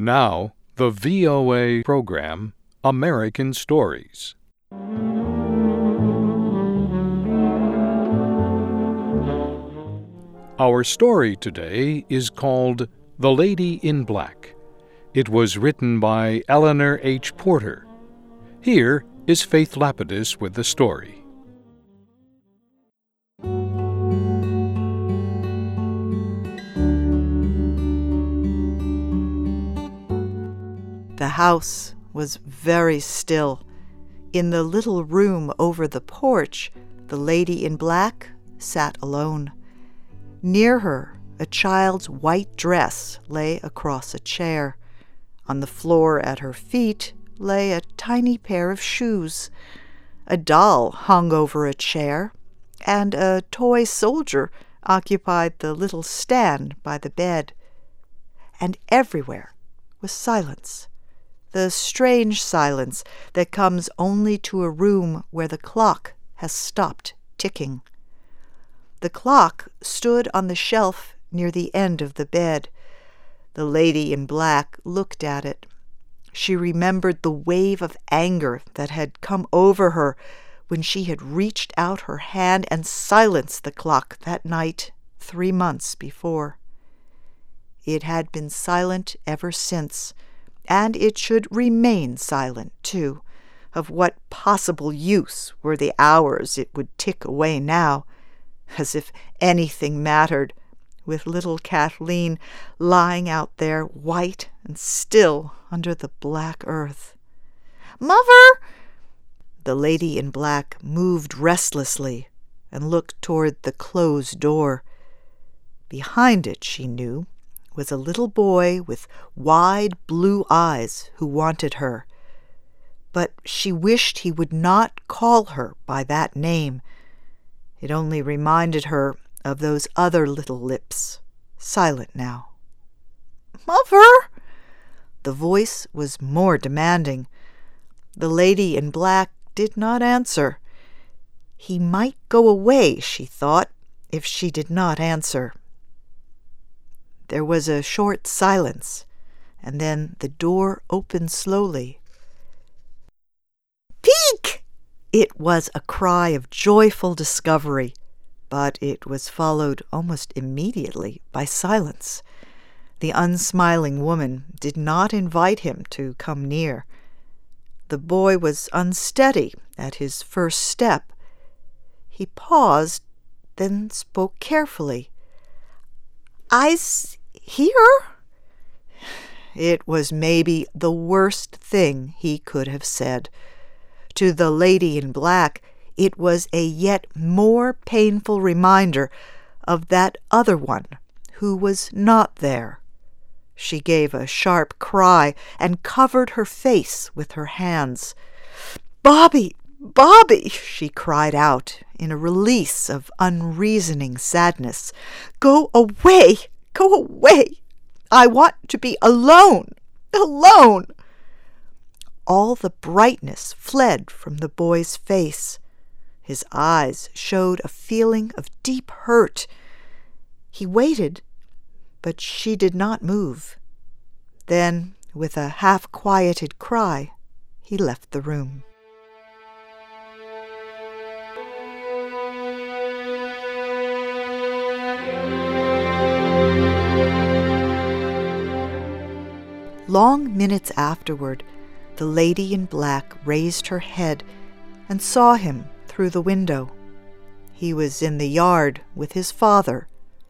Now, the VOA program, American Stories. Our story today is called The Lady in Black. It was written by Eleanor H. Porter. Here is Faith Lapidus with the story. The house was very still. In the little room over the porch, the lady in black sat alone. Near her, a child's white dress lay across a chair. On the floor at her feet lay a tiny pair of shoes. A doll hung over a chair, and a toy soldier occupied the little stand by the bed. And everywhere was silence the strange silence that comes only to a room where the clock has stopped ticking. The clock stood on the shelf near the end of the bed. The lady in black looked at it. She remembered the wave of anger that had come over her when she had reached out her hand and silenced the clock that night three months before. It had been silent ever since and it should remain silent, too. Of what possible use were the hours it would tick away now? As if anything mattered, with little Kathleen lying out there white and still under the black earth. Mother! The lady in black moved restlessly and looked toward the closed door. Behind it, she knew, was a little boy with wide blue eyes who wanted her. But she wished he would not call her by that name. It only reminded her of those other little lips, silent now. Mother! The voice was more demanding. The lady in black did not answer. He might go away, she thought, if she did not answer. There was a short silence, and then the door opened slowly. Peek! It was a cry of joyful discovery, but it was followed almost immediately by silence. The unsmiling woman did not invite him to come near. The boy was unsteady at his first step. He paused, then spoke carefully. I's here? It was maybe the worst thing he could have said. To the lady in black, it was a yet more painful reminder of that other one who was not there. She gave a sharp cry and covered her face with her hands. Bobby! Bobby! she cried out in a release of unreasoning sadness. Go away! Go away. I want to be alone. Alone. All the brightness fled from the boy's face. His eyes showed a feeling of deep hurt. He waited, but she did not move. Then, with a half quieted cry, he left the room. Long minutes afterward, the lady in black raised her head and saw him through the window. He was in the yard with his father,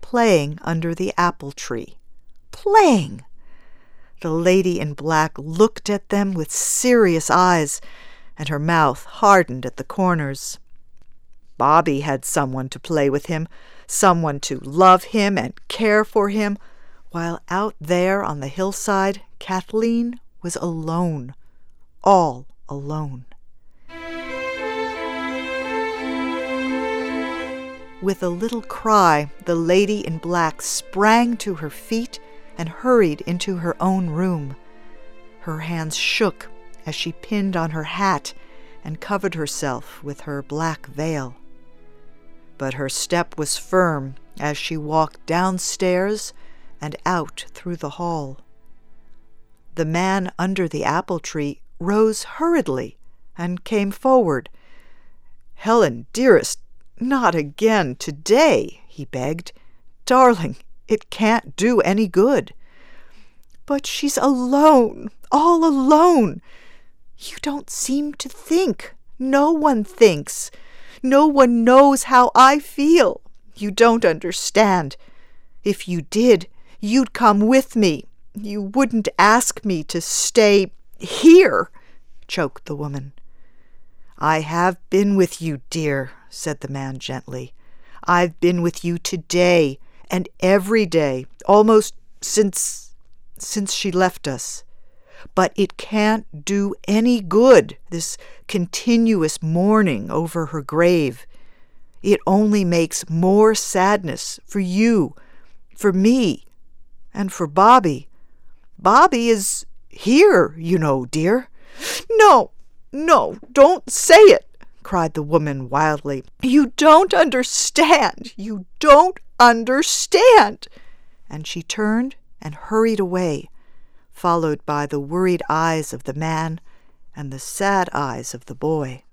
playing under the apple tree. Playing! The lady in black looked at them with serious eyes, and her mouth hardened at the corners. Bobby had someone to play with him, someone to love him and care for him, while out there on the hillside Kathleen was alone, all alone. With a little cry, the lady in black sprang to her feet and hurried into her own room. Her hands shook as she pinned on her hat and covered herself with her black veil. But her step was firm as she walked downstairs and out through the hall. The man under the apple tree rose hurriedly and came forward. Helen, dearest, not again today, he begged. Darling, it can't do any good. But she's alone, all alone. You don't seem to think. No one thinks. No one knows how I feel. You don't understand. If you did, you'd come with me. You wouldn't ask me to stay here, choked the woman. I have been with you, dear, said the man gently. I've been with you today and every day, almost since since she left us. But it can't do any good, this continuous mourning over her grave. It only makes more sadness for you, for me, and for Bobby. Bobby is here, you know, dear. No, no, don't say it, cried the woman wildly. You don't understand. You don't understand. And she turned and hurried away, followed by the worried eyes of the man and the sad eyes of the boy.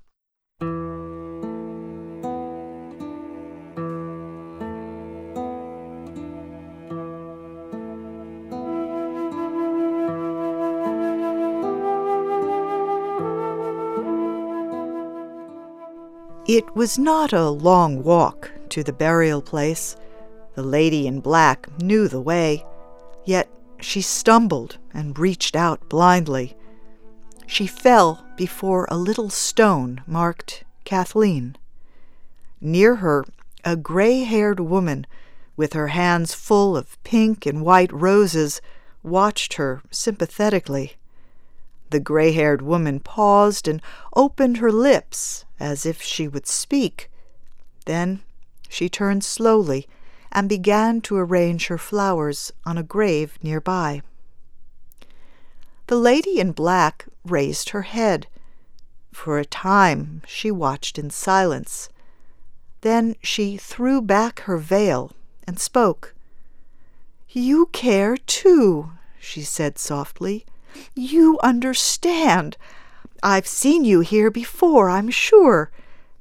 It was not a long walk to the burial place. The lady in black knew the way, yet she stumbled and reached out blindly. She fell before a little stone marked Kathleen. Near her, a gray haired woman, with her hands full of pink and white roses, watched her sympathetically. The gray haired woman paused and opened her lips as if she would speak. Then she turned slowly and began to arrange her flowers on a grave near by. The lady in black raised her head. For a time she watched in silence. Then she threw back her veil and spoke. You care too, she said softly. You understand. I've seen you here before, I'm sure.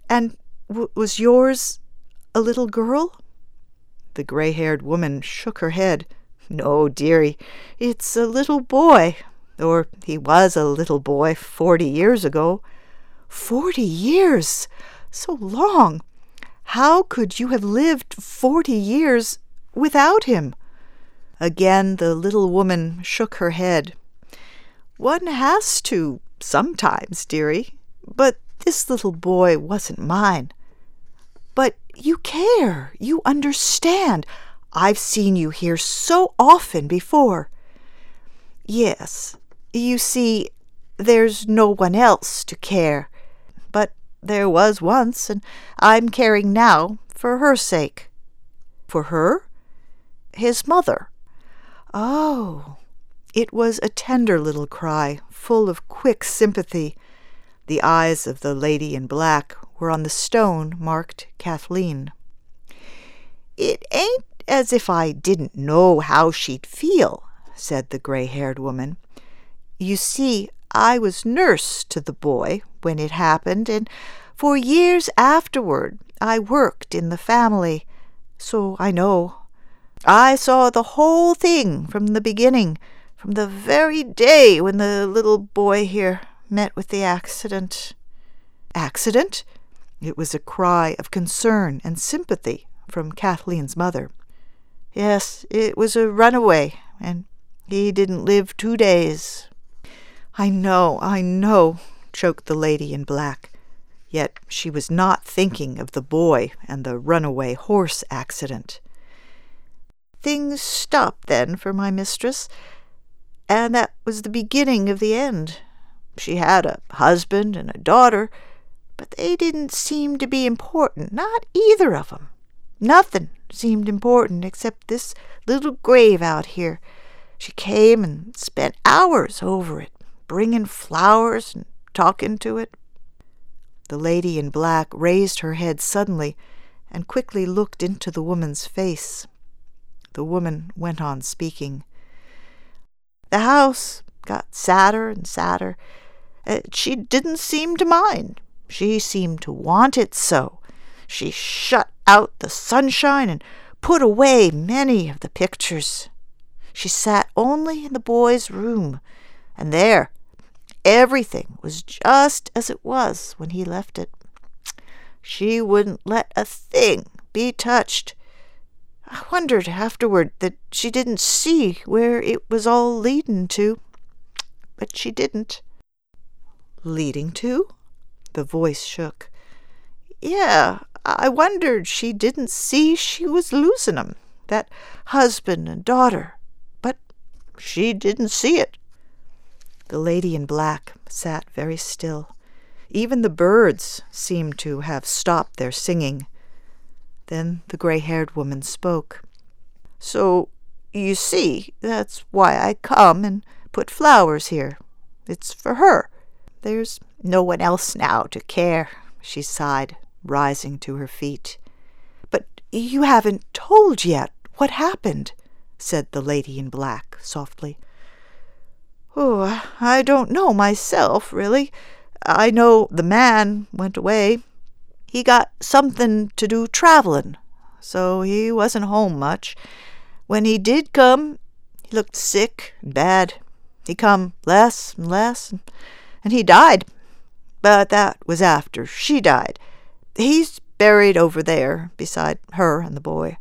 And w- was yours a little girl? The gray haired woman shook her head. No, dearie, it's a little boy. Or he was a little boy forty years ago. Forty years! So long! How could you have lived forty years without him? Again the little woman shook her head. One has to, sometimes, dearie. But this little boy wasn't mine. But you care. You understand. I've seen you here so often before. Yes, you see, there's no one else to care. But there was once, and I'm caring now for her sake. For her? His mother. Oh, it was a tender little cry, full of quick sympathy. The eyes of the lady in black were on the stone marked Kathleen. It ain't as if I didn't know how she'd feel, said the gray haired woman. You see, I was nurse to the boy when it happened, and for years afterward I worked in the family, so I know. I saw the whole thing from the beginning from the very day when the little boy here met with the accident. Accident? It was a cry of concern and sympathy from Kathleen's mother. Yes, it was a runaway, and he didn't live two days. I know, I know, choked the lady in black. Yet she was not thinking of the boy and the runaway horse accident. Things stopped then for my mistress, and that was the beginning of the end. She had a husband and a daughter, but they didn't seem to be important, not either of of 'em. Nothing seemed important except this little grave out here. She came and spent hours over it, bringing flowers and talking to it. The lady in black raised her head suddenly and quickly looked into the woman's face. The woman went on speaking. The house got sadder and sadder. Uh, she didn't seem to mind. She seemed to want it so. She shut out the sunshine and put away many of the pictures. She sat only in the boy's room, and there everything was just as it was when he left it. She wouldn't let a thing be touched. I wondered afterward that she didn't see where it was all leadin' to. But she didn't. Leading to? The voice shook. Yeah, I wondered she didn't see she was losing 'em, that husband and daughter. But she didn't see it. The lady in black sat very still. Even the birds seemed to have stopped their singing. Then the gray haired woman spoke. So, you see, that's why I come and put flowers here. It's for her. There's no one else now to care, she sighed, rising to her feet. But you haven't told yet what happened, said the lady in black softly. Oh, I don't know myself, really. I know the man went away. He got something to do travelin', so he wasn't home much. When he did come, he looked sick and bad. He come less and less, and he died. But that was after she died. He's buried over there beside her and the boy.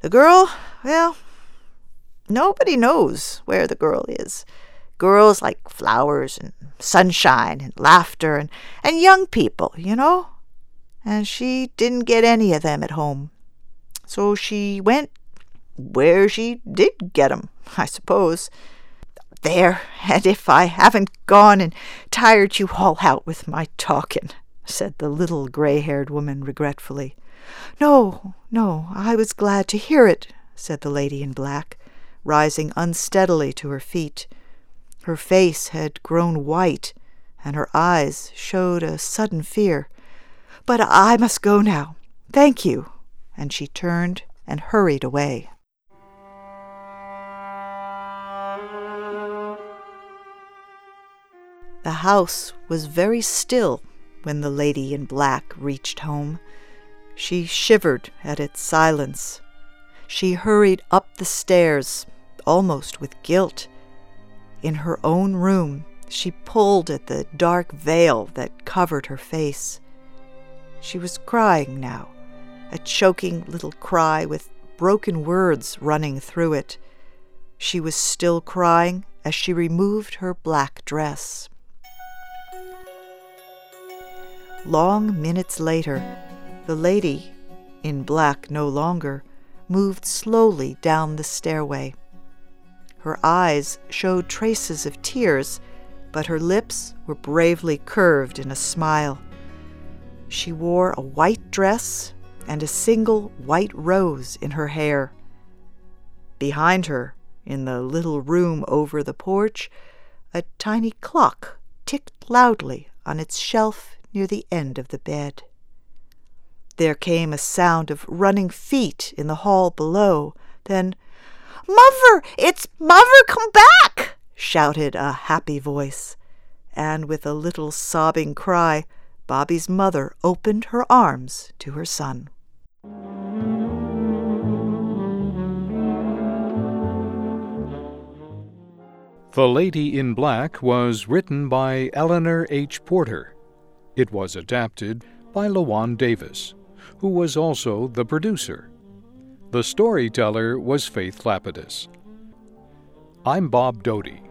The girl, well, nobody knows where the girl is. Girls like flowers and sunshine and laughter and, and young people, you know? And she didn't get any of them at home. So she went where she did get 'em, I suppose. There, and if I haven't gone and tired you all out with my talking, said the little gray haired woman regretfully. No, no, I was glad to hear it, said the lady in black, rising unsteadily to her feet. Her face had grown white, and her eyes showed a sudden fear. But I must go now. Thank you. And she turned and hurried away. The house was very still when the lady in black reached home. She shivered at its silence. She hurried up the stairs, almost with guilt in her own room, she pulled at the dark veil that covered her face. She was crying now, a choking little cry with broken words running through it. She was still crying as she removed her black dress. Long minutes later, the lady, in black no longer, moved slowly down the stairway. Her eyes showed traces of tears, but her lips were bravely curved in a smile. She wore a white dress and a single white rose in her hair. Behind her, in the little room over the porch, a tiny clock ticked loudly on its shelf near the end of the bed. There came a sound of running feet in the hall below, then Mother, it's Mother, come back! shouted a happy voice. And with a little sobbing cry, Bobby's mother opened her arms to her son. The Lady in Black was written by Eleanor H. Porter. It was adapted by Lawan Davis, who was also the producer. The storyteller was Faith Lapidus. I'm Bob Doughty.